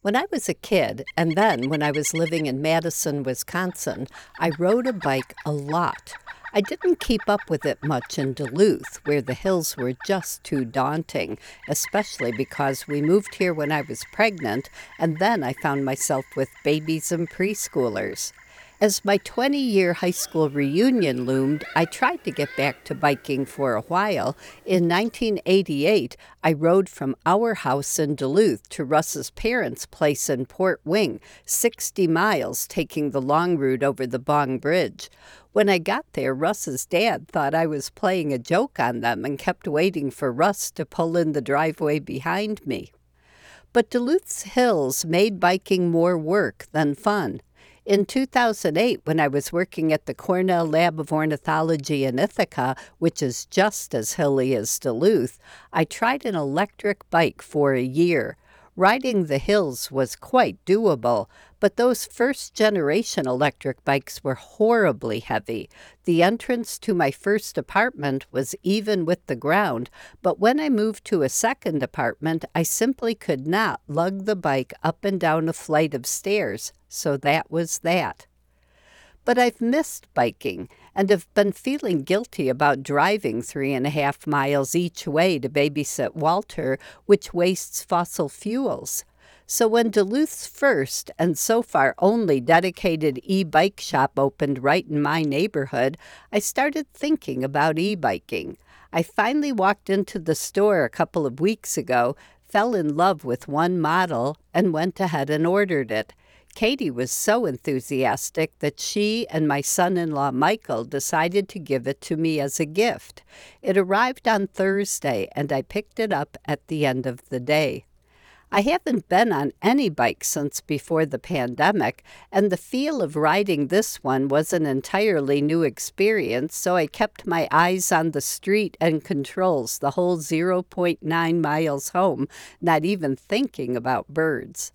When I was a kid, and then when I was living in Madison, Wisconsin, I rode a bike a lot. I didn't keep up with it much in Duluth, where the hills were just too daunting, especially because we moved here when I was pregnant, and then I found myself with babies and preschoolers. As my 20 year high school reunion loomed, I tried to get back to biking for a while. In 1988, I rode from our house in Duluth to Russ's parents' place in Port Wing, 60 miles, taking the long route over the Bong Bridge. When I got there, Russ's dad thought I was playing a joke on them and kept waiting for Russ to pull in the driveway behind me. But Duluth's hills made biking more work than fun. In 2008, when I was working at the Cornell Lab of Ornithology in Ithaca, which is just as hilly as Duluth, I tried an electric bike for a year. Riding the hills was quite doable, but those first generation electric bikes were horribly heavy. The entrance to my first apartment was even with the ground, but when I moved to a second apartment, I simply could not lug the bike up and down a flight of stairs, so that was that. But I've missed biking and have been feeling guilty about driving three and a half miles each way to babysit Walter, which wastes fossil fuels. So when Duluth's first and so far only dedicated e bike shop opened right in my neighborhood, I started thinking about e biking. I finally walked into the store a couple of weeks ago, fell in love with one model, and went ahead and ordered it. Katie was so enthusiastic that she and my son in law Michael decided to give it to me as a gift. It arrived on Thursday, and I picked it up at the end of the day. I haven't been on any bike since before the pandemic, and the feel of riding this one was an entirely new experience, so I kept my eyes on the street and controls the whole 0.9 miles home, not even thinking about birds.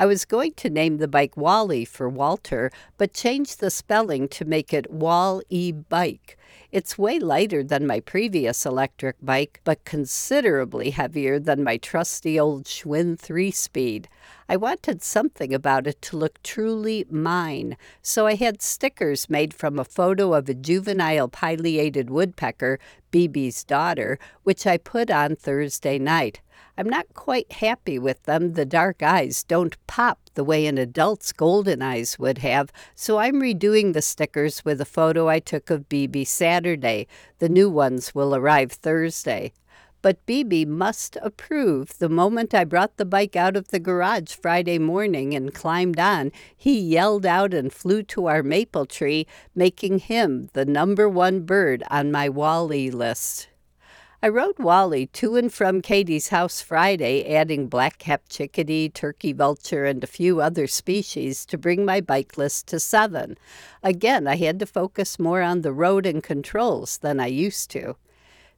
I was going to name the bike Wally for Walter, but changed the spelling to make it Wall E Bike. It's way lighter than my previous electric bike, but considerably heavier than my trusty old Schwinn 3 speed. I wanted something about it to look truly mine, so I had stickers made from a photo of a juvenile pileated woodpecker, BB's daughter, which I put on Thursday night. I'm not quite happy with them. The dark eyes don't pop the way an adult's golden eyes would have, so I'm redoing the stickers with a photo I took of BB Saturday. The new ones will arrive Thursday. But BB must approve. The moment I brought the bike out of the garage Friday morning and climbed on, he yelled out and flew to our maple tree, making him the number one bird on my Wally list. I rode Wally to and from Katie's house Friday, adding black-capped chickadee, turkey vulture, and a few other species to bring my bike list to seven. Again, I had to focus more on the road and controls than I used to.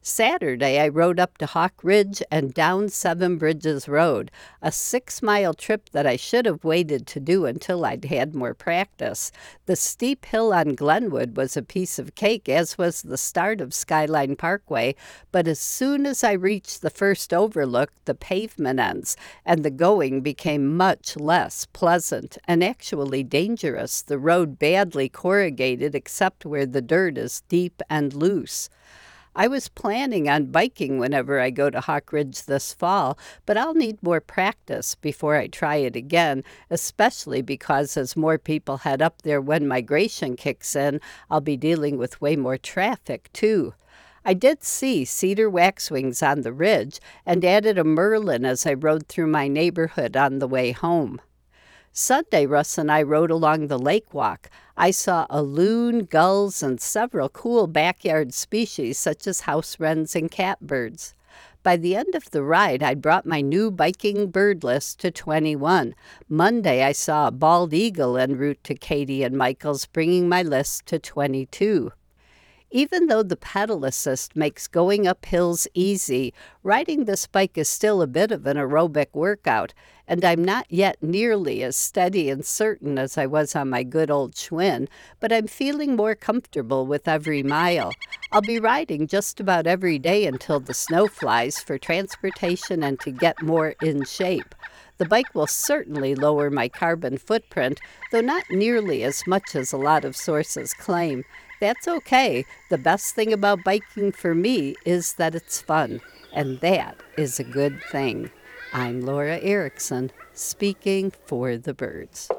Saturday, I rode up to Hawk Ridge and down Seven Bridges Road, a six mile trip that I should have waited to do until I'd had more practice. The steep hill on Glenwood was a piece of cake, as was the start of Skyline Parkway, but as soon as I reached the first overlook, the pavement ends, and the going became much less pleasant and actually dangerous, the road badly corrugated except where the dirt is deep and loose. I was planning on biking whenever I go to Hawk Ridge this fall, but I'll need more practice before I try it again, especially because as more people head up there when migration kicks in, I'll be dealing with way more traffic too. I did see cedar waxwings on the ridge and added a merlin as I rode through my neighborhood on the way home. Sunday, Russ and I rode along the lake walk. I saw a loon, gulls, and several cool backyard species such as house wrens and catbirds. By the end of the ride, I'd brought my new biking bird list to 21. Monday, I saw a bald eagle en route to Katie and Michael's, bringing my list to 22. Even though the pedal assist makes going up hills easy, riding this bike is still a bit of an aerobic workout, and I'm not yet nearly as steady and certain as I was on my good old Schwinn, but I'm feeling more comfortable with every mile. I'll be riding just about every day until the snow flies for transportation and to get more in shape. The bike will certainly lower my carbon footprint, though not nearly as much as a lot of sources claim. That's okay. The best thing about biking for me is that it's fun, and that is a good thing. I'm Laura Erickson, speaking for the birds.